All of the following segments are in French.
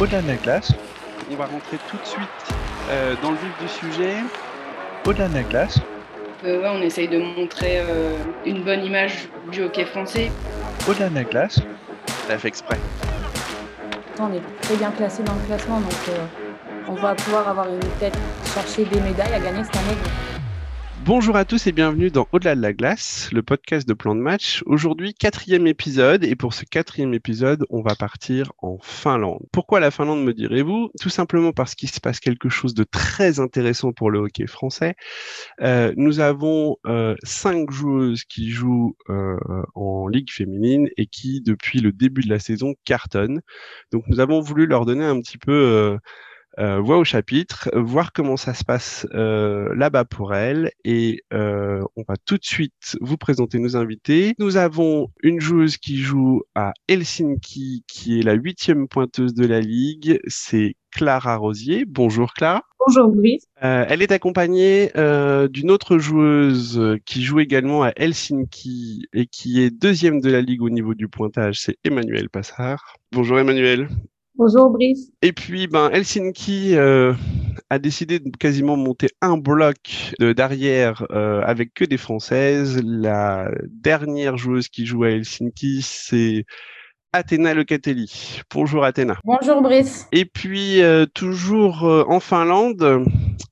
Au-delà de la glace, On va rentrer tout de suite euh, dans le vif du sujet. au-delà de la glace, Euh, ouais, on essaye de montrer euh, une bonne image du hockey français. au-delà de la glace, T'as fait exprès. On est très bien classé dans le classement, donc euh, on va pouvoir avoir une tête chercher des médailles à gagner cette année. Bonjour à tous et bienvenue dans Au-delà de la glace, le podcast de plan de match. Aujourd'hui, quatrième épisode et pour ce quatrième épisode, on va partir en Finlande. Pourquoi la Finlande, me direz-vous? Tout simplement parce qu'il se passe quelque chose de très intéressant pour le hockey français. Euh, nous avons euh, cinq joueuses qui jouent euh, en ligue féminine et qui, depuis le début de la saison, cartonnent. Donc, nous avons voulu leur donner un petit peu euh, voix au chapitre, voir comment ça se passe euh, là-bas pour elles. Et euh, on va tout de suite vous présenter nos invités. Nous avons une joueuse qui joue à Helsinki, qui est la huitième pointeuse de la ligue. C'est Clara Rosier. Bonjour Clara. Bonjour Brice. Euh, elle est accompagnée euh, d'une autre joueuse qui joue également à Helsinki et qui est deuxième de la ligue au niveau du pointage. C'est Emmanuel Passard. Bonjour Emmanuel. Bonjour Brice. Et puis, ben, Helsinki euh, a décidé de quasiment monter un bloc de- d'arrière euh, avec que des Françaises. La dernière joueuse qui joue à Helsinki, c'est Athéna Locatelli. Bonjour Athéna. Bonjour Brice. Et puis, euh, toujours euh, en Finlande,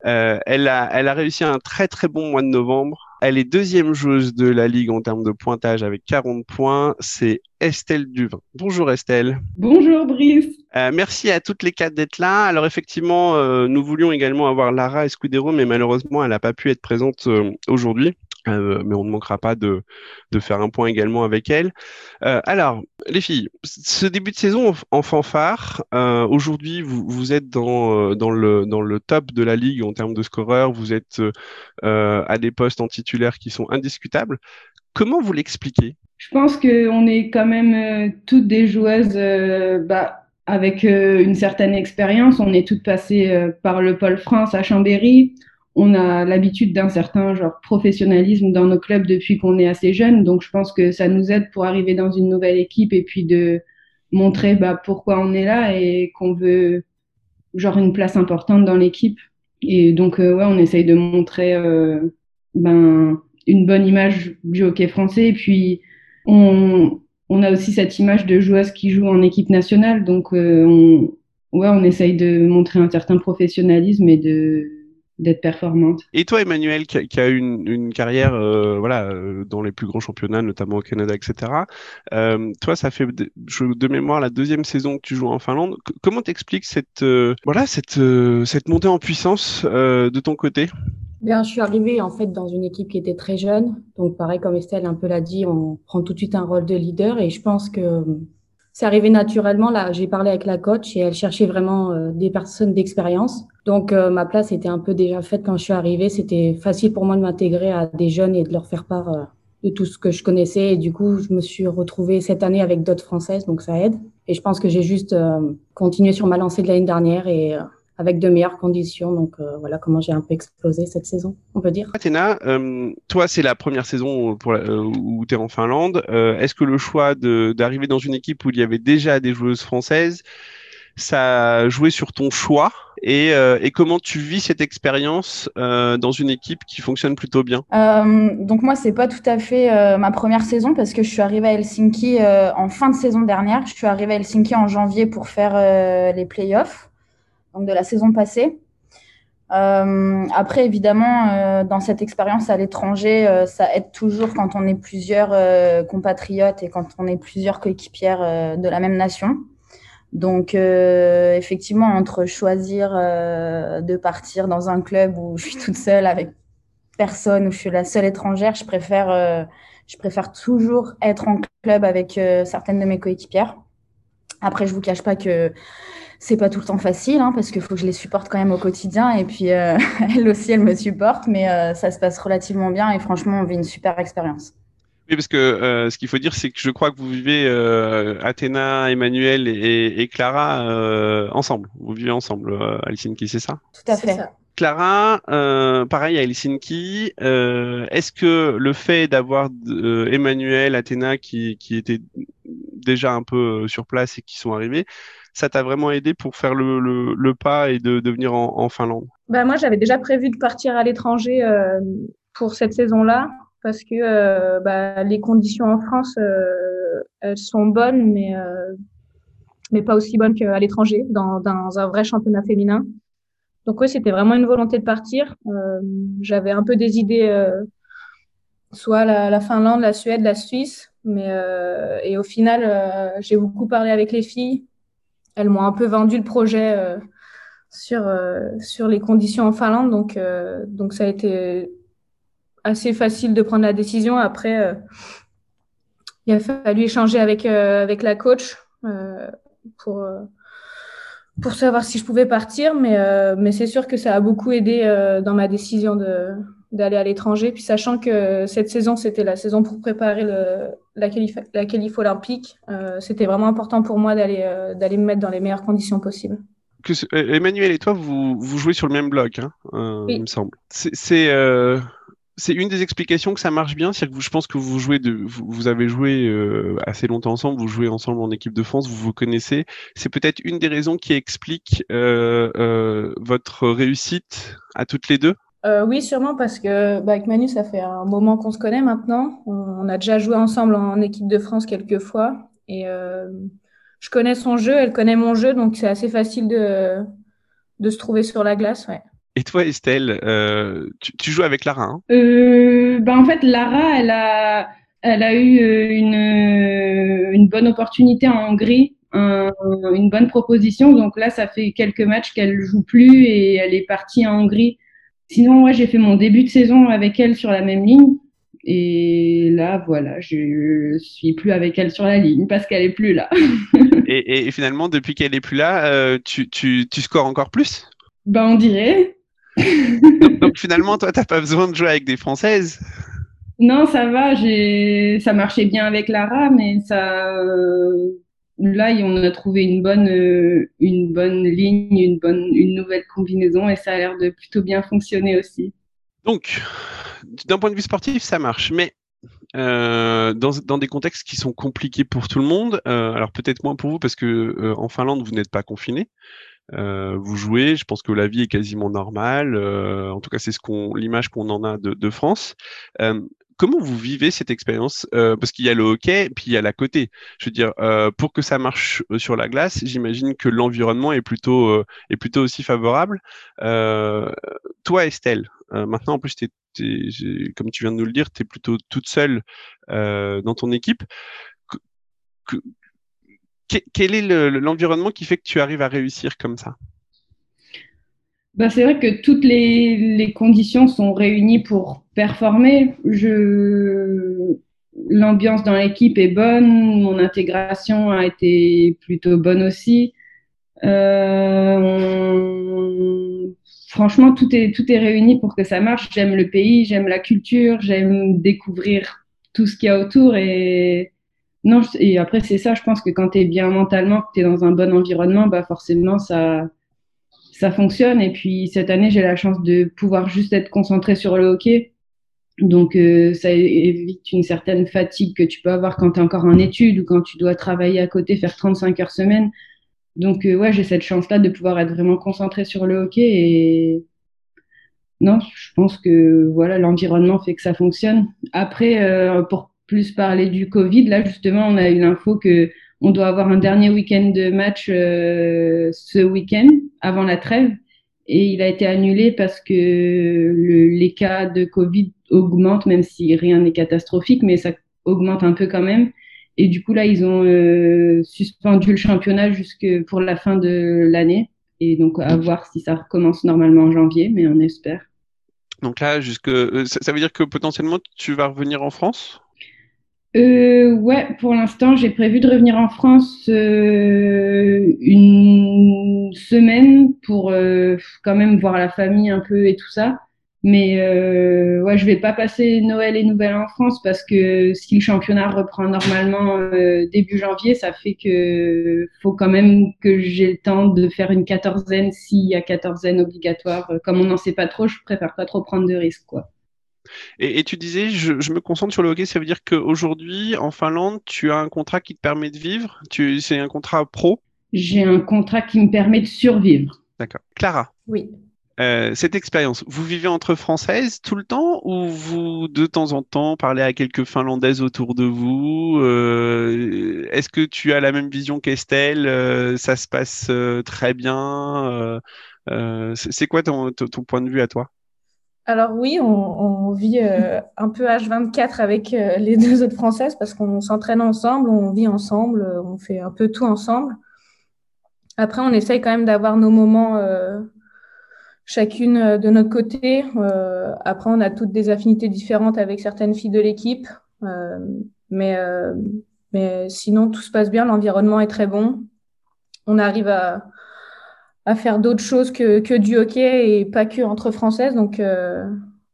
euh, elle, a, elle a réussi un très très bon mois de novembre. Elle est deuxième joueuse de la ligue en termes de pointage avec 40 points. C'est Estelle Duvin. Bonjour Estelle. Bonjour Brice. Euh, merci à toutes les quatre d'être là. Alors effectivement, euh, nous voulions également avoir Lara Escudero, mais malheureusement, elle n'a pas pu être présente euh, aujourd'hui. Mais on ne manquera pas de, de faire un point également avec elle. Alors, les filles, ce début de saison en, fanfare, aujourd'hui, vous, vous êtes dans, dans, le, dans le top de la ligue en termes de scoreurs, vous êtes à des postes en titulaire qui sont indiscutables. Comment vous l'expliquez? Je pense qu'on est quand même euh, toutes des joueuses euh, bah, avec euh, une certaine expérience. On est toutes passées par le Pôle France à Chambéry. On a l'habitude d'un certain genre professionnalisme dans nos clubs depuis qu'on est assez jeune. Donc je pense que ça nous aide pour arriver dans une nouvelle équipe et puis de montrer bah, pourquoi on est là et qu'on veut une place importante dans l'équipe. Et donc ouais, on essaye de montrer ben une bonne image du hockey français. Et puis, on, a aussi cette image de joueuse qui joue en équipe nationale. Donc, euh, on, ouais, on essaye de montrer un certain professionnalisme et d'être performante. Et toi, Emmanuel, qui a, qui a une, carrière euh, voilà, euh, dans les plus grands championnats, notamment au Canada, etc. Toi, ça fait de, mémoire la deuxième saison que tu joues en Finlande. Comment t'expliques cette, voilà, cette, montée en puissance de ton côté? Bien, je suis arrivée en fait dans une équipe qui était très jeune. Donc pareil, comme Estelle un peu l'a dit, on prend tout de suite un rôle de leader et je pense que euh, c'est arrivé naturellement. Là, j'ai parlé avec la coach et elle cherchait vraiment euh, des personnes d'expérience. Donc euh, ma place était un peu déjà faite quand je suis arrivée. C'était facile pour moi de m'intégrer à des jeunes et de leur faire part de tout ce que je connaissais. Et du coup, je me suis retrouvée cette année avec d'autres Françaises, donc ça aide. Et je pense que j'ai juste continué sur ma lancée de l'année dernière et avec de meilleures conditions. Donc euh, voilà comment j'ai un peu explosé cette saison, on peut dire. Athéna, euh, toi, c'est la première saison pour la- euh, où tu es en Finlande. Euh, est-ce que le choix de, d'arriver dans une équipe où il y avait déjà des joueuses françaises, ça a joué sur ton choix? Et, euh, et comment tu vis cette expérience euh, dans une équipe qui fonctionne plutôt bien? Euh, donc moi, c'est pas tout à fait euh, ma première saison parce que je suis arrivée à Helsinki euh, en fin de saison dernière. Je suis arrivée à Helsinki en janvier pour faire euh, les playoffs donc de la saison passée. Euh, après, évidemment, euh, dans cette expérience à l'étranger, euh, ça aide toujours quand on est plusieurs euh, compatriotes et quand on est plusieurs coéquipières euh, de la même nation. Donc, euh, effectivement, entre choisir de partir dans un club où je suis toute seule avec personne, où je suis la seule étrangère, je préfère, je préfère toujours être en club avec certaines de mes coéquipières. Après, je vous cache pas que c'est pas tout le temps facile, hein, parce qu'il faut que je les supporte quand même au quotidien. Et puis, euh, elles aussi, elles me supportent, mais euh, ça se passe relativement bien. Et franchement, on vit une super expérience. Oui, parce que euh, ce qu'il faut dire, c'est que je crois que vous vivez euh, Athéna, Emmanuel et, et Clara euh, ensemble. Vous vivez ensemble euh, à Helsinki, c'est ça? Tout à fait. Clara, euh, pareil à Helsinki, euh, est-ce que le fait d'avoir euh, Emmanuel, Athéna qui, qui étaient déjà un peu sur place et qui sont arrivés, ça t'a vraiment aidé pour faire le, le, pas et de, devenir en, en, Finlande? Bah, Moi, j'avais déjà prévu de partir à l'étranger euh, pour cette saison-là parce que euh, bah, les conditions en France, euh, elles sont bonnes, mais, mais pas aussi bonnes qu'à l'étranger, dans, dans un vrai championnat féminin. Donc oui, c'était vraiment une volonté de partir. J'avais un peu des idées, soit la, la, Finlande, la Suède, la Suisse, mais et au final, j'ai beaucoup parlé avec les filles. Elles m'ont un peu vendu le projet sur sur les conditions en Finlande, donc donc ça a été assez facile de prendre la décision. Après, euh, il a fallu échanger avec, euh, avec la coach euh, pour, pour savoir si je pouvais partir. Mais, mais c'est sûr que ça a beaucoup aidé dans ma décision de, d'aller à l'étranger. Puis sachant que cette saison, c'était la saison pour préparer le, la, qualif, la qualif olympique, c'était vraiment important pour moi d'aller, d'aller me mettre dans les meilleures conditions possibles. Que, Emmanuel et toi, vous, vous jouez sur le même bloc, hein, il me semble. C'est, c'est une des explications que ça marche bien, c'est que je pense que vous jouez de, vous, avez joué euh, assez longtemps ensemble, vous jouez ensemble en équipe de France, vous vous connaissez. C'est peut-être une des raisons qui explique euh, euh, votre réussite à toutes les deux? Oui, sûrement parce que bah, avec Manu, ça fait un moment qu'on se connaît maintenant. On, a déjà joué ensemble en équipe de France quelques fois et je connais son jeu, elle connaît mon jeu, donc c'est assez facile de de se trouver sur la glace. Ouais. Et toi, Estelle, euh, tu, joues avec Lara hein? Euh, bah, En fait, Lara, elle a, elle a eu euh, une, une bonne opportunité en Hongrie, une bonne proposition. Donc là, ça fait quelques matchs qu'elle joue plus et elle est partie en Hongrie. Sinon, moi, j'ai fait mon début de saison avec elle sur la même ligne. Et là, voilà, je suis plus avec elle sur la ligne parce qu'elle est plus là. et, et, finalement, depuis qu'elle est plus là, euh, tu, tu, tu scores encore plus? Ben, on dirait donc, finalement, toi, t'as pas besoin de jouer avec des Françaises? Non, ça va. J'ai, ça marchait bien avec Lara, mais ça, euh, là, on a trouvé une bonne, euh, une bonne ligne, une bonne, une nouvelle combinaison, et ça a l'air de plutôt bien fonctionner aussi. Donc, d'un point de vue sportif, ça marche, mais euh, dans, des contextes qui sont compliqués pour tout le monde. alors peut-être moins pour vous parce que en Finlande vous n'êtes pas confiné, euh, vous jouez, je pense que la vie est quasiment normale. Euh, en tout cas, c'est ce qu'on, l'image qu'on en a de France. Euh, comment vous vivez cette expérience Parce qu'il y a le hockey, puis il y a la côté. Je veux dire, pour que ça marche sur la glace, j'imagine que l'environnement est plutôt est plutôt aussi favorable. toi, Estelle, maintenant en plus, comme tu viens de nous le dire, tu es plutôt toute seule dans ton équipe. Que, quel est l'environnement qui fait que tu arrives à réussir comme ça? Bah, C'est vrai que toutes les, conditions sont réunies pour performer. L'ambiance dans l'équipe est bonne, mon intégration a été plutôt bonne aussi. Euh, franchement, tout est, tout est réuni pour que ça marche. J'aime le pays, j'aime la culture, j'aime découvrir tout ce qu'il y a autour et non, et après, c'est ça, je pense que quand tu es bien mentalement, que tu es dans un bon environnement, bah forcément, ça, ça fonctionne. Et puis, cette année, j'ai la chance de pouvoir juste être concentré sur le hockey. Donc, euh, ça évite une certaine fatigue que tu peux avoir quand tu es encore en études ou quand tu dois travailler à côté, faire 35 heures semaine. Donc, euh, ouais, j'ai cette chance-là de pouvoir être vraiment concentré sur le hockey. Et non, je pense que voilà, l'environnement fait que ça fonctionne. Après, euh, pour plus parler du Covid. Là, justement, on a eu l'info que on doit avoir un dernier week-end de match euh, ce week-end avant la trêve. Et il a été annulé parce que le, les cas de Covid augmentent, même si rien n'est catastrophique, mais ça augmente un peu quand même. Et du coup, là, ils ont euh, suspendu le championnat jusque pour la fin de l'année. Et donc, à voir si ça recommence normalement en janvier, mais on espère. Donc là, jusque, euh, ça veut dire que potentiellement, tu vas revenir en France? Euh, ouais, pour l'instant, j'ai prévu de revenir en France euh, une semaine pour euh, quand même voir la famille un peu et tout ça. Mais euh, ouais, je vais pas passer Noël et Nouvelle en France parce que si le championnat reprend normalement euh, début janvier, ça fait que faut quand même que j'ai le temps de faire une quatorzaine s'il y a quatorzaine obligatoire. Comme on n'en sait pas trop, je préfère pas trop prendre de risques, quoi. Et, tu disais, je, me concentre sur le hockey, ça veut dire qu'aujourd'hui, en Finlande, tu as un contrat qui te permet de vivre tu, C'est un contrat pro? J'ai un contrat qui me permet de survivre. D'accord. Clara, Oui. euh, cette expérience, vous vivez entre Françaises tout le temps ou vous, de temps en temps, parlez à quelques Finlandaises autour de vous? Euh, Est-ce que tu as la même vision qu'Estelle? Euh, Ça se passe euh, très bien Euh, euh, C'est c'est quoi ton, ton- ton point de vue à toi? Alors oui, on, on vit euh, un peu H24 avec euh, les deux autres Françaises parce qu'on s'entraîne ensemble, on vit ensemble, euh, on fait un peu tout ensemble. Après, on essaye quand même d'avoir nos moments euh, chacune de notre côté. Après, on a toutes des affinités différentes avec certaines filles de l'équipe. Mais, mais sinon, tout se passe bien, l'environnement est très bon. On arrive à, à faire d'autres choses que, que du hockey et pas que entre Françaises. Donc, euh,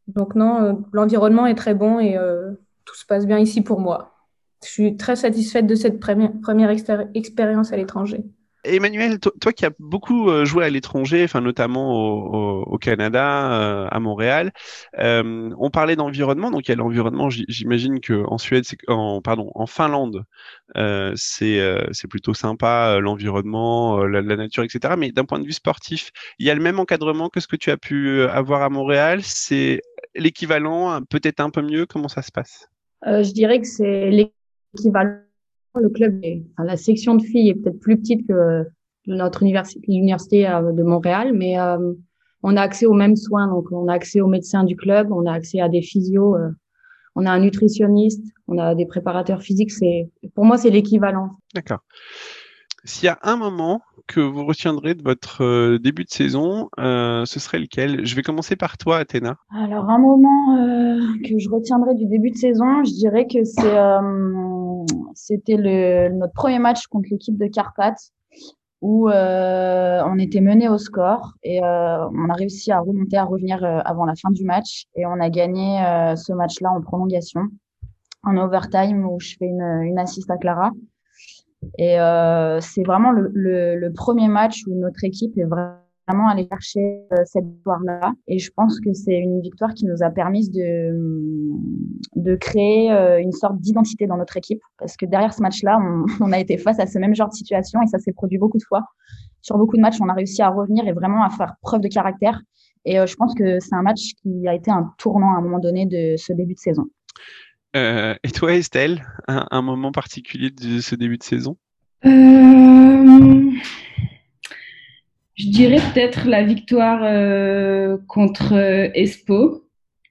donc non, euh, l'environnement est très bon et euh, tout se passe bien ici pour moi. Je suis très satisfaite de cette première, première expérience à l'étranger. Emmanuel, to- toi qui as beaucoup euh, joué à l'étranger, enfin notamment au, Canada, euh, à Montréal, euh, on parlait d'environnement. Donc il y a l'environnement. J'imagine que en Suède, en pardon, en Finlande, c'est plutôt sympa l'environnement, la, la nature, etc. Mais d'un point de vue sportif, il y a le même encadrement que ce que tu as pu avoir à Montréal. C'est l'équivalent, peut-être un peu mieux. Comment ça se passe? Je dirais que c'est l'équivalent. Le club, est, enfin, la section de filles est peut-être plus petite que notre université, l'université euh, de Montréal, mais euh, on a accès aux mêmes soins. Donc, on a accès aux médecins du club, on a accès à des physios, euh, on a un nutritionniste, on a des préparateurs physiques. C'est, pour moi, c'est l'équivalent. D'accord. S'il y a un moment que vous retiendrez de votre euh, début de saison, euh, ce serait lequel? Je vais commencer par toi, Athéna. Alors, un moment euh, que je retiendrai du début de saison, je dirais que c'est, euh, c'était le, notre premier match contre l'équipe de Carpath où euh, on était mené au score et euh, on a réussi à remonter, à revenir euh, avant la fin du match et on a gagné euh, ce match-là en prolongation, en overtime où je fais une, une assist à Clara. Et euh, c'est vraiment le, le, le premier match où notre équipe est vraiment allée chercher euh, cette victoire-là. Et je pense que c'est une victoire qui nous a permis de, de créer euh, une sorte d'identité dans notre équipe. Parce que derrière ce match-là, on, on a été face à ce même genre de situation et ça s'est produit beaucoup de fois. Sur beaucoup de matchs, on a réussi à revenir et vraiment à faire preuve de caractère. Et euh, je pense que c'est un match qui a été un tournant à un moment donné de ce début de saison. Euh, et toi, Estelle, un, un moment particulier de ce début de saison? Euh, je dirais peut-être la victoire euh, contre euh, Espoo.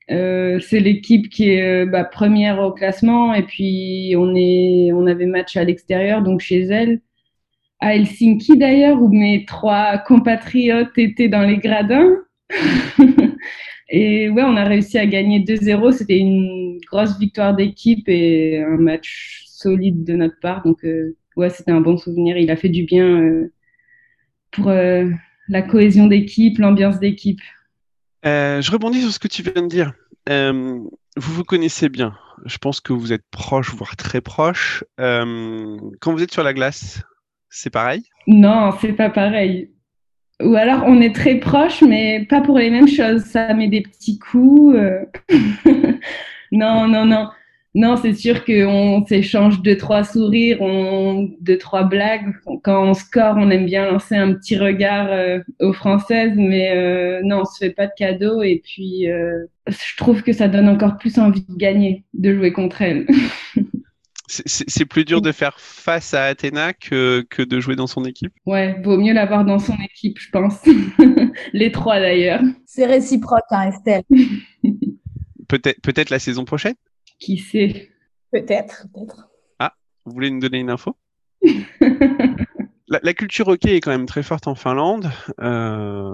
Euh, c'est l'équipe qui est euh, bah, première au classement et puis on est, on avait match à l'extérieur, donc chez elle, à Helsinki d'ailleurs, où mes trois compatriotes étaient dans les gradins. et ouais, on a réussi à gagner 2-0. C'était une grosse victoire d'équipe et un match solide de notre part. Donc euh, ouais, c'était un bon souvenir. Il a fait du bien euh, pour euh, la cohésion d'équipe, l'ambiance d'équipe. Euh, je rebondis sur ce que tu viens de dire. Euh, vous vous connaissez bien. Je pense que vous êtes proches, voire très proches. Euh, quand vous êtes sur la glace, c'est pareil? Non, c'est pas pareil. Ou alors on est très proches, mais pas pour les mêmes choses. Ça met des petits coups. euh. non, non, non. Non, c'est sûr qu'on s'échange deux, trois sourires, on... deux, trois blagues. Quand on score, on aime bien lancer un petit regard euh, aux Françaises, mais euh, non, on se fait pas de cadeaux. Et puis, euh, je trouve que ça donne encore plus envie de gagner, de jouer contre elles. C'est- plus dur de faire face à Athéna que, que de jouer dans son équipe? Ouais, vaut mieux l'avoir dans son équipe, je pense. Les trois d'ailleurs. C'est réciproque, hein, Estelle. Peut-être peut-être la saison prochaine? Qui sait? Peut-être, peut-être. Vous voulez nous donner une info? La, la culture hockey est quand même très forte en Finlande. Euh,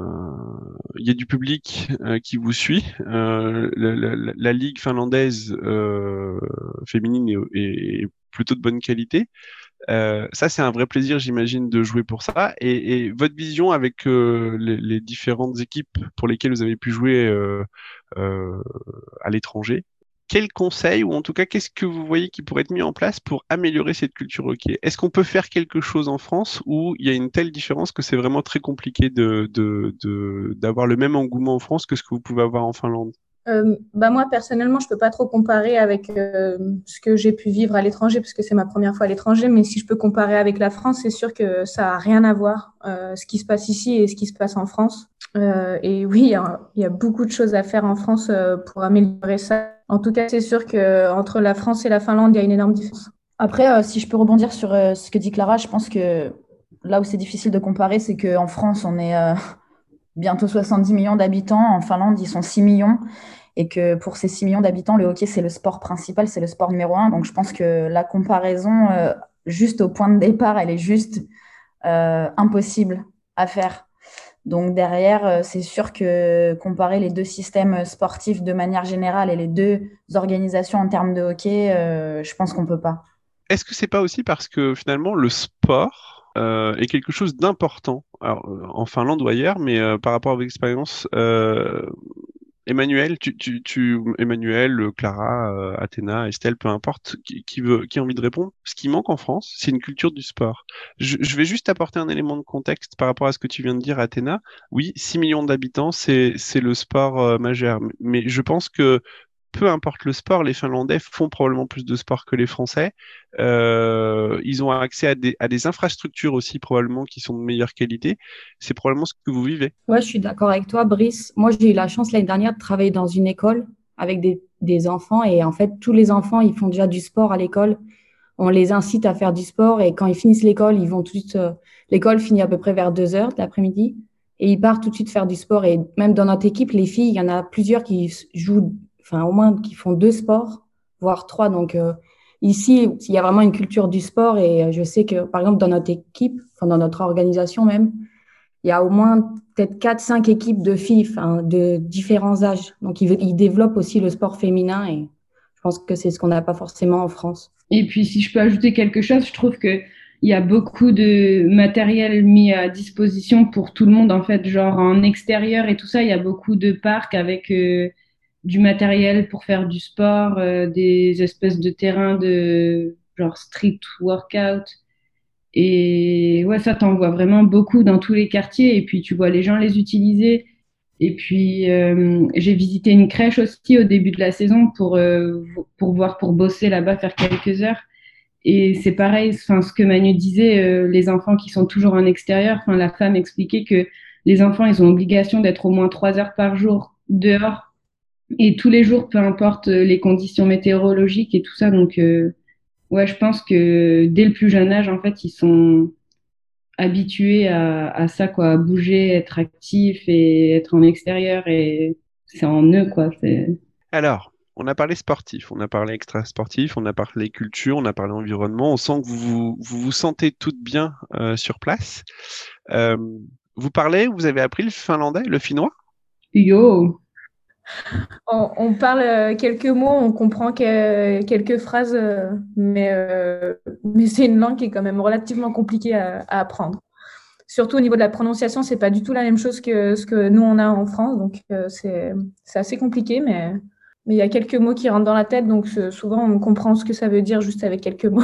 Il y a du public euh, qui vous suit. Euh, la, la- la ligue finlandaise euh, féminine est, est plutôt de bonne qualité. Euh, ça, c'est un vrai plaisir, j'imagine, de jouer pour ça. Et, et votre vision avec euh, les, les différentes équipes pour lesquelles vous avez pu jouer euh, euh, à l'étranger, quel conseil, ou en tout cas, qu'est-ce que vous voyez qui pourrait être mis en place pour améliorer cette culture hockey? Est-ce qu'on peut faire quelque chose en France où il y a une telle différence que c'est vraiment très compliqué de, de, d'avoir le même engouement en France que ce que vous pouvez avoir en Finlande? euh, bah moi personnellement, je peux pas trop comparer avec euh, ce que j'ai pu vivre à l'étranger parce que c'est ma première fois à l'étranger. Mais si je peux comparer avec la France, c'est sûr que ça a rien à voir euh, ce qui se passe ici et ce qui se passe en France. Euh, et oui, il y, a, beaucoup de choses à faire en France euh, pour améliorer ça. En tout cas, c'est sûr que entre la France et la Finlande, il y a une énorme différence. Après, euh, si je peux rebondir sur ce que dit Clara, je pense que là où c'est difficile de comparer, c'est qu'en France, on est bientôt 70 millions d'habitants. En Finlande, ils sont 6 millions. Et que pour ces 6 millions d'habitants, le hockey, c'est le sport principal, c'est le sport numéro un. Donc, je pense que la comparaison, euh, juste au point de départ, elle est juste euh, impossible à faire. Donc, derrière, euh, c'est sûr que comparer les deux systèmes sportifs de manière générale et les deux organisations en termes de hockey, euh, je pense qu'on peut pas. Est-ce que c'est pas aussi parce que finalement, le sport, euh, est quelque chose d'important? En Finlande ou ailleurs, mais par rapport à votre expérience, euh, Emmanuel, tu, tu, tu, Emmanuel, Clara, euh, Athéna, Estelle, peu importe, qui, veut, qui a envie de répondre? Ce qui manque en France, c'est une culture du sport. Je, je, vais juste apporter un élément de contexte par rapport à ce que tu viens de dire, Athéna. Oui, 6 millions d'habitants, c'est, c'est le sport euh, majeur. Mais je pense que peu importe le sport, les Finlandais font probablement plus de sport que les Français. Euh, ils ont accès à des, infrastructures aussi probablement qui sont de meilleure qualité. C'est probablement ce que vous vivez. Ouais, je suis d'accord avec toi, Brice. Moi, j'ai eu la chance l'année dernière de travailler dans une école avec des, enfants et en fait, tous les enfants, ils font déjà du sport à l'école. On les incite à faire du sport et quand ils finissent l'école, ils vont tout de suite. Euh, l'école finit à peu près vers 2 heures de l'après-midi et ils partent tout de suite faire du sport. Et même dans notre équipe, les filles, il y en a plusieurs qui jouent enfin au moins qui font deux sports, voire trois. Donc euh, ici, il y a vraiment une culture du sport et euh, je sais que par exemple dans notre équipe, enfin dans notre organisation même, il y a au moins peut-être quatre, cinq équipes de filles, enfin de différents âges. Donc ils, ils développent aussi le sport féminin et je pense que c'est ce qu'on n'a pas forcément en France. Et puis si je peux ajouter quelque chose, je trouve que il y a beaucoup de matériel mis à disposition pour tout le monde en fait, genre en extérieur et tout ça. Il y a beaucoup de parcs avec euh, du matériel pour faire du sport, euh, des espèces de terrains de genre street workout. Et ouais, ça t'en vois vraiment beaucoup dans tous les quartiers. Et puis tu vois les gens les utiliser. Et puis euh, j'ai visité une crèche aussi au début de la saison pour euh, pour voir pour bosser là-bas, faire quelques heures. Et c'est pareil, ce que Manu disait, les enfants qui sont toujours en extérieur. La femme expliquait que les enfants ils ont obligation d'être au moins trois heures par jour dehors et tous les jours, peu importe les conditions météorologiques et tout ça. Donc, euh, ouais, je pense que dès le plus jeune âge, en fait, ils sont habitués à, à ça, quoi, à bouger, être actifs et être en extérieur. Et c'est en eux, quoi. Alors, on a parlé sportif, on a parlé extra sportif, on a parlé culture, on a parlé environnement. On sent que vous vous, vous, sentez toutes bien euh, sur place. Euh, vous parlez, vous avez appris le finlandais, le finnois? Yo on, on, parle euh, quelques mots, on comprend que, quelques phrases, euh, mais, euh, mais c'est une langue qui est quand même relativement compliquée à, à apprendre. Surtout au niveau de la prononciation, c'est pas du tout la même chose que ce que nous on a en France, donc euh, c'est assez compliqué, mais mais il y a quelques mots qui rentrent dans la tête, donc souvent on comprend ce que ça veut dire juste avec quelques mots.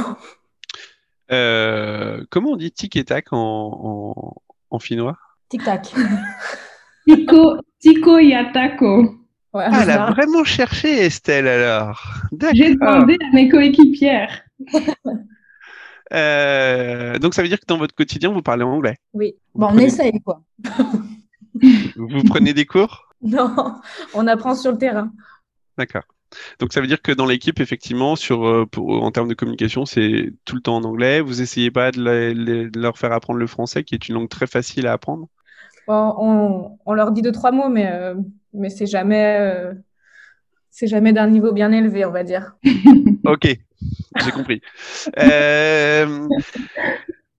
comment on dit tic et tac en, en, en finnois? Tic tac. Tico, tico y ataco. Ouais, ah, elle a vraiment cherché Estelle alors. J'ai demandé à mes coéquipières. euh, donc ça veut dire que dans votre quotidien vous parlez anglais? Oui. Bon, prenez... on essaye quoi. vous prenez des cours? Non, on apprend sur le terrain. D'accord. Donc ça veut dire que dans l'équipe, effectivement, sur, euh, pour, en termes de communication, c'est tout le temps en anglais. Vous essayez pas de, la, de, leur faire apprendre le français, qui est une langue très facile à apprendre? Bon, on, on, leur dit deux, trois mots, mais euh, mais c'est jamais, euh, c'est jamais d'un niveau bien élevé, on va dire. ok, j'ai compris. euh,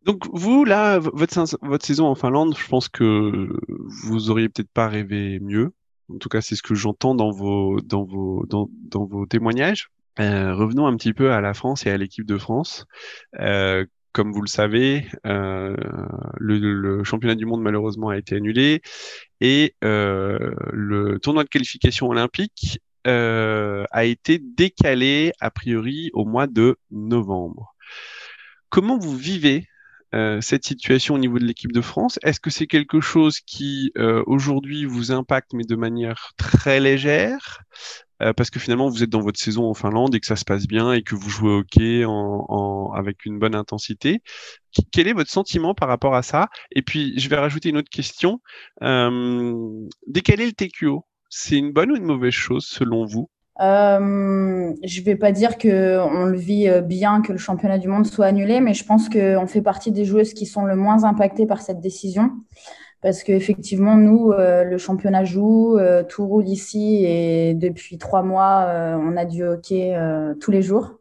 donc vous là, votre, saison en Finlande, je pense que vous auriez peut-être pas rêvé mieux. En tout cas, c'est ce que j'entends dans vos dans vos dans, dans vos témoignages. Euh, revenons un petit peu à la France et à l'équipe de France. Euh, comme vous le savez, euh, le, championnat du monde malheureusement a été annulé. Et euh, le tournoi de qualification olympique euh, a été décalé a priori au mois de novembre. Comment vous vivez cette situation au niveau de l'équipe de France? Est-ce que c'est quelque chose qui aujourd'hui vous impacte mais de manière très légère? Euh, parce que finalement vous êtes dans votre saison en Finlande et que ça se passe bien et que vous jouez au hockey avec une bonne intensité. Quel est votre sentiment par rapport à ça? Et puis je vais rajouter une autre question. Euh, décaler le TQO, c'est une bonne ou une mauvaise chose selon vous? Euh, je vais pas dire que on le vit euh, bien que le championnat du monde soit annulé, mais je pense qu'on fait partie des joueuses qui sont le moins impactées par cette décision. Parce qu'effectivement, nous, euh, le championnat joue, euh, tout roule ici et depuis trois mois, on a du hockey tous les jours.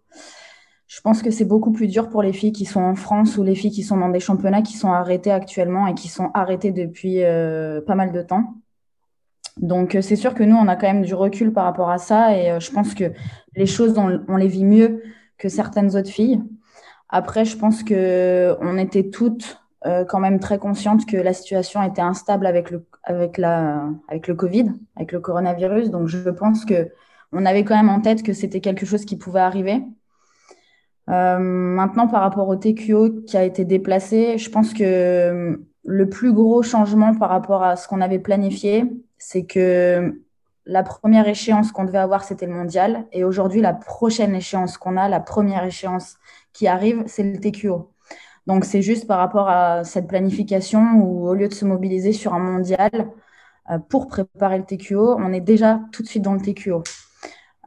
Je pense que c'est beaucoup plus dur pour les filles qui sont en France ou les filles qui sont dans des championnats qui sont arrêtés actuellement et qui sont arrêtés depuis pas mal de temps. Donc, euh, c'est sûr que nous, on a quand même du recul par rapport à ça et euh, je pense que les choses, on, les vit mieux que certaines autres filles. Après, je pense que on était toutes euh, quand même très conscientes que la situation était instable avec le, avec la, avec le Covid, avec le coronavirus. Donc, je pense que on avait quand même en tête que c'était quelque chose qui pouvait arriver. maintenant, par rapport au TQO qui a été déplacé, je pense que le plus gros changement par rapport à ce qu'on avait planifié, c'est que la première échéance qu'on devait avoir, c'était le mondial. Et aujourd'hui, la prochaine échéance qu'on a, la première échéance qui arrive, c'est le TQO. Donc, c'est juste par rapport à cette planification où, au lieu de se mobiliser sur un mondial euh, pour préparer le TQO, on est déjà tout de suite dans le TQO.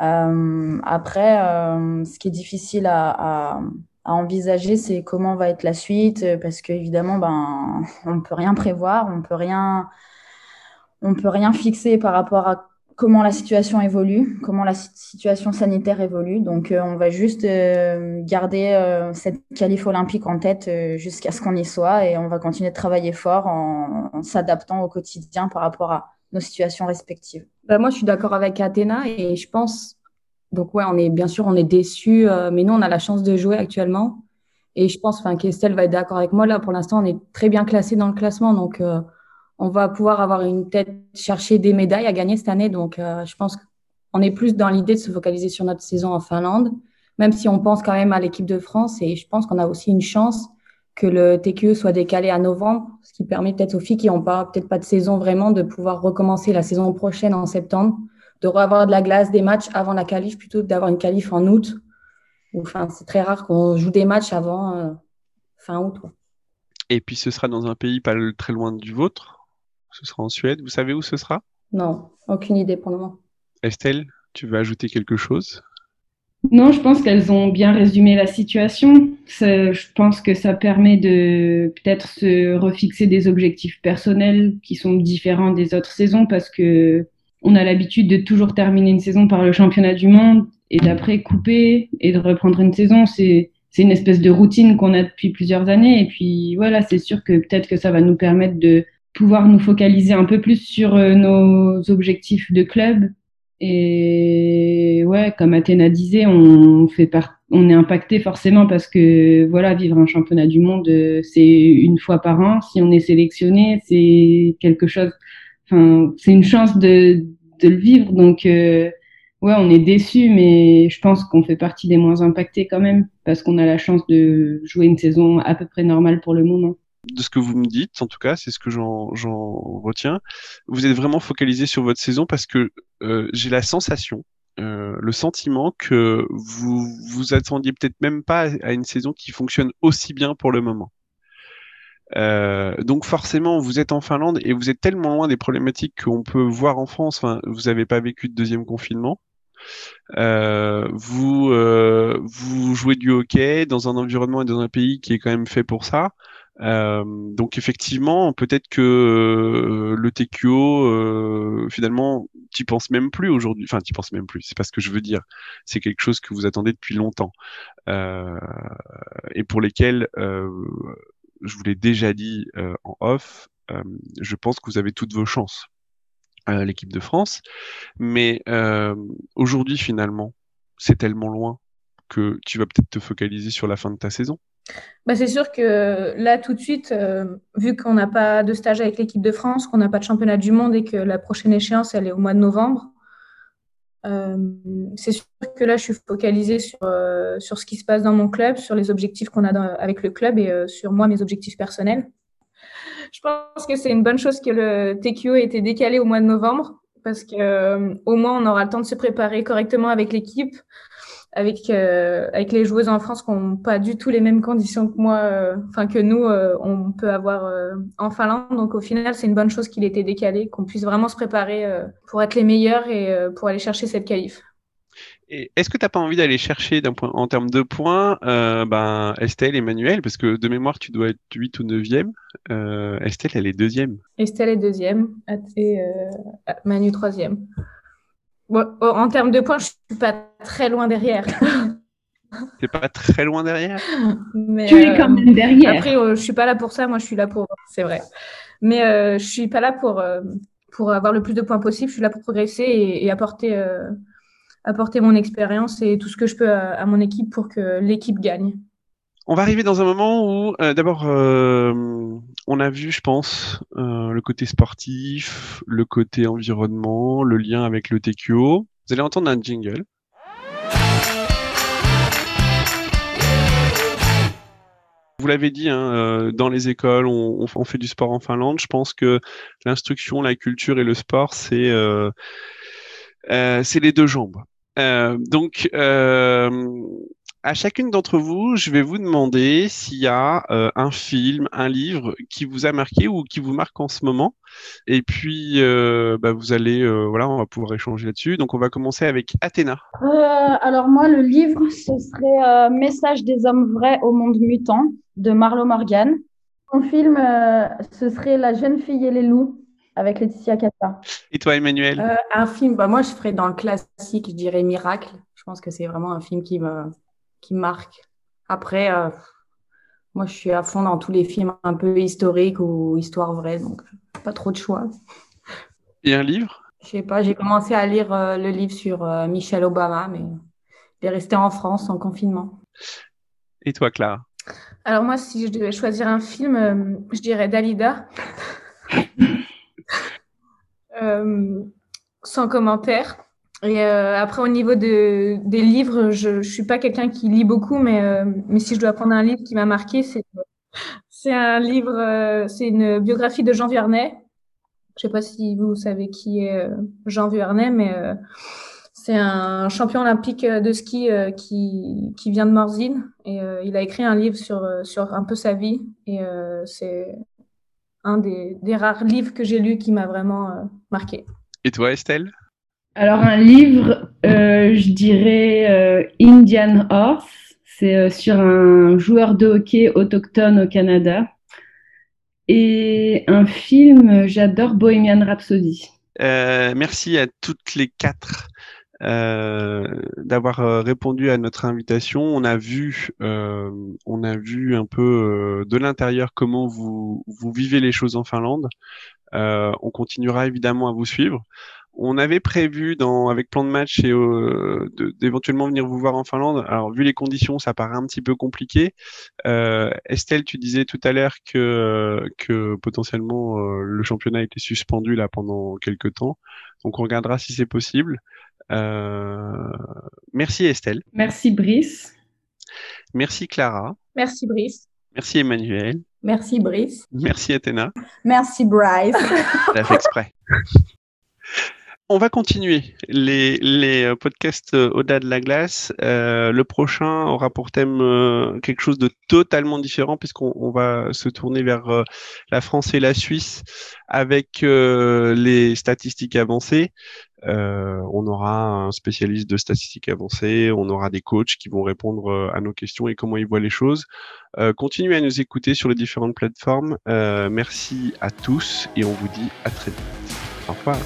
Euh, après, euh, ce qui est difficile à, envisager, c'est comment va être la suite, parce qu'évidemment, ben, on ne peut rien prévoir, on ne peut rien on peut rien fixer par rapport à comment la situation évolue, comment la situation sanitaire évolue. Donc, euh, on va juste euh, garder euh, cette qualif olympique en tête jusqu'à ce qu'on y soit et on va continuer de travailler fort en, s'adaptant au quotidien par rapport à nos situations respectives. Bah, moi, je suis d'accord avec Athéna et je pense, donc ouais, on est bien sûr, on est déçus, mais nous, on a la chance de jouer actuellement. Et je pense enfin, qu'Estelle va être d'accord avec moi. Là, pour l'instant, on est très bien classé dans le classement. Donc, on va pouvoir avoir une tête, chercher des médailles à gagner cette année. Donc, euh, je pense qu'on est plus dans l'idée de se focaliser sur notre saison en Finlande, même si on pense quand même à l'équipe de France. Et je pense qu'on a aussi une chance que le TQE soit décalé à novembre, ce qui permet peut-être aux filles qui n'ont pas peut-être pas de saison vraiment de pouvoir recommencer la saison prochaine en septembre, de revoir de la glace, des matchs avant la qualif plutôt que d'avoir une qualif en août. C'est très rare qu'on joue des matchs avant euh, fin août. Et puis ce sera dans un pays pas très loin du vôtre, ce sera en Suède. Vous savez où ce sera? Non, aucune idée pour le moment. Estelle, tu veux ajouter quelque chose? Non, je pense qu'elles ont bien résumé la situation. Je pense que ça permet de peut-être se refixer des objectifs personnels qui sont différents des autres saisons parce que on a l'habitude de toujours terminer une saison par le championnat du monde et d'après couper et de reprendre une saison. C'est c'est une espèce de routine qu'on a depuis plusieurs années. Et puis voilà, c'est sûr que peut-être que ça va nous permettre de pouvoir nous focaliser un peu plus sur euh, nos objectifs de club. Et ouais, comme Athéna disait, on fait on est impacté forcément parce que voilà, vivre un championnat du monde, euh, c'est une fois par an. Si on est sélectionné, c'est quelque chose. Enfin, c'est une chance de, de le vivre. Donc euh, ouais, on est déçu, mais je pense qu'on fait partie des moins impactés quand même parce qu'on a la chance de jouer une saison à peu près normale pour le moment de ce que vous me dites, en tout cas, c'est ce que j'en retiens. Vous êtes vraiment focalisé sur votre saison parce que euh, j'ai la sensation, euh, le sentiment que vous vous attendiez peut-être même pas à une saison qui fonctionne aussi bien pour le moment. Euh, donc forcément, vous êtes en Finlande et vous êtes tellement loin des problématiques qu'on peut voir en France. Enfin, vous n'avez pas vécu de deuxième confinement. Vous vous jouez du hockey dans un environnement et dans un pays qui est quand même fait pour ça. Euh, donc effectivement, peut-être que euh, le TQO, euh, finalement, tu penses même plus aujourd'hui. Enfin, tu penses même plus. C'est pas ce que je veux dire. C'est quelque chose que vous attendez depuis longtemps euh, et pour lesquels, je vous l'ai déjà dit en off, je pense que vous avez toutes vos chances, l'équipe de France. Mais aujourd'hui, finalement, c'est tellement loin que tu vas peut-être te focaliser sur la fin de ta saison. Bah, c'est sûr que là, tout de suite, euh, vu qu'on n'a pas de stage avec l'équipe de France, qu'on n'a pas de championnat du monde et que la prochaine échéance, elle est au mois de novembre, Euh, c'est sûr que là, je suis focalisée sur, euh, sur ce qui se passe dans mon club, sur les objectifs qu'on a avec le club et sur moi, mes objectifs personnels. Je pense que c'est une bonne chose que le TQO ait été décalé au mois de novembre parce que au moins on aura le temps de se préparer correctement avec l'équipe, avec euh, avec les joueuses en France qui n'ont pas du tout les mêmes conditions que moi, euh, enfin que nous euh, on peut avoir en Finlande. Donc au final c'est une bonne chose qu'il ait été décalé, qu'on puisse vraiment se préparer pour être les meilleurs et pour aller chercher cette qualif. Est-ce que tu n'as pas envie d'aller chercher point, en termes de points ben, Estelle, Emmanuel, parce que de mémoire tu dois être 8 ou 9e. Estelle elle est deuxième. Estelle est deuxième et Manu troisième. En termes de points, je suis pas très loin derrière. T'es pas très loin derrière? Mais, Tu es quand euh, même derrière. Après, euh, je suis pas là pour ça. Moi, je suis là pour. C'est vrai. Mais euh, je suis pas là pour pour avoir le plus de points possible. Je suis là pour progresser et, apporter apporter mon expérience et tout ce que je peux à mon équipe pour que l'équipe gagne on va arriver dans un moment où, euh, d'abord, euh, on a vu, je pense, euh, le côté sportif, le côté environnement, le lien avec le TQO. Vous allez entendre un jingle. Vous l'avez dit, hein, dans les écoles, on, on, fait du sport en Finlande. Je pense que l'instruction, la culture et le sport, c'est c'est les deux jambes. donc, à chacune d'entre vous, je vais vous demander s'il y a euh, un film, un livre qui vous a marqué ou qui vous marque en ce moment. Et puis, euh, bah, vous allez, euh, voilà, on va pouvoir échanger là-dessus. Donc, on va commencer avec Athéna. alors moi, le livre, ce serait Message des hommes vrais au monde mutant de Marlo Morgan. Mon film, ce serait La jeune fille et les loups avec Laetitia Casta. Et toi, Emmanuel? Un film, bah, moi, je ferais dans le classique, je dirais Miracle. Je pense que c'est vraiment un film qui me qui marque. Après, euh, moi, je suis à fond dans tous les films un peu historiques ou histoire vraie, donc pas trop de choix. Et un livre? Je sais pas, j'ai commencé à lire euh, le livre sur euh, Michelle Obama, mais il est resté en France en confinement. Et toi, Clara? Alors moi, si je devais choisir un film, je dirais Dalida. sans commentaire. Et euh, après, au niveau de, des livres, je ne suis pas quelqu'un qui lit beaucoup, mais, euh, mais si je dois prendre un livre qui m'a marqué, c'est c'est un livre, euh, c'est une biographie de Jean Viernet. Je sais pas si vous savez qui est Jean Viernet, mais c'est un champion olympique de ski qui, qui vient de Morzine et il a écrit un livre sur, sur un peu sa vie et c'est un des, des rares livres que j'ai lu qui m'a vraiment marqué. Et toi, Estelle? Alors, un livre, euh, je dirais euh, Indian Horse. C'est euh, sur un joueur de hockey autochtone au Canada. Et un film, j'adore Bohemian Rhapsody. merci à toutes les quatre d'avoir répondu à notre invitation. On a vu, on a vu un peu de l'intérieur comment vous, vous vivez les choses en Finlande. on continuera évidemment à vous suivre. On avait prévu dans, avec plan de match et euh, d'éventuellement venir vous voir en Finlande. Alors vu les conditions, ça paraît un petit peu compliqué. Euh, Estelle, tu disais tout à l'heure que, que potentiellement euh, le championnat a été suspendu là pendant quelques temps. Donc on regardera si c'est possible. merci Estelle. Merci Brice. Merci Clara. Merci Brice. Merci Emmanuel. Merci Brice. Merci Athéna. Merci Bryce. T'as fait exprès. On va continuer les, euh, podcasts euh, au-delà de la glace. Euh, le prochain aura pour thème quelque chose de totalement différent puisqu'on va se tourner vers la France et la Suisse avec les statistiques avancées. on aura un spécialiste de statistiques avancées, on aura des coachs qui vont répondre à nos questions et comment ils voient les choses. continuez à nous écouter sur les différentes plateformes. merci à tous et on vous dit à très vite. Au revoir.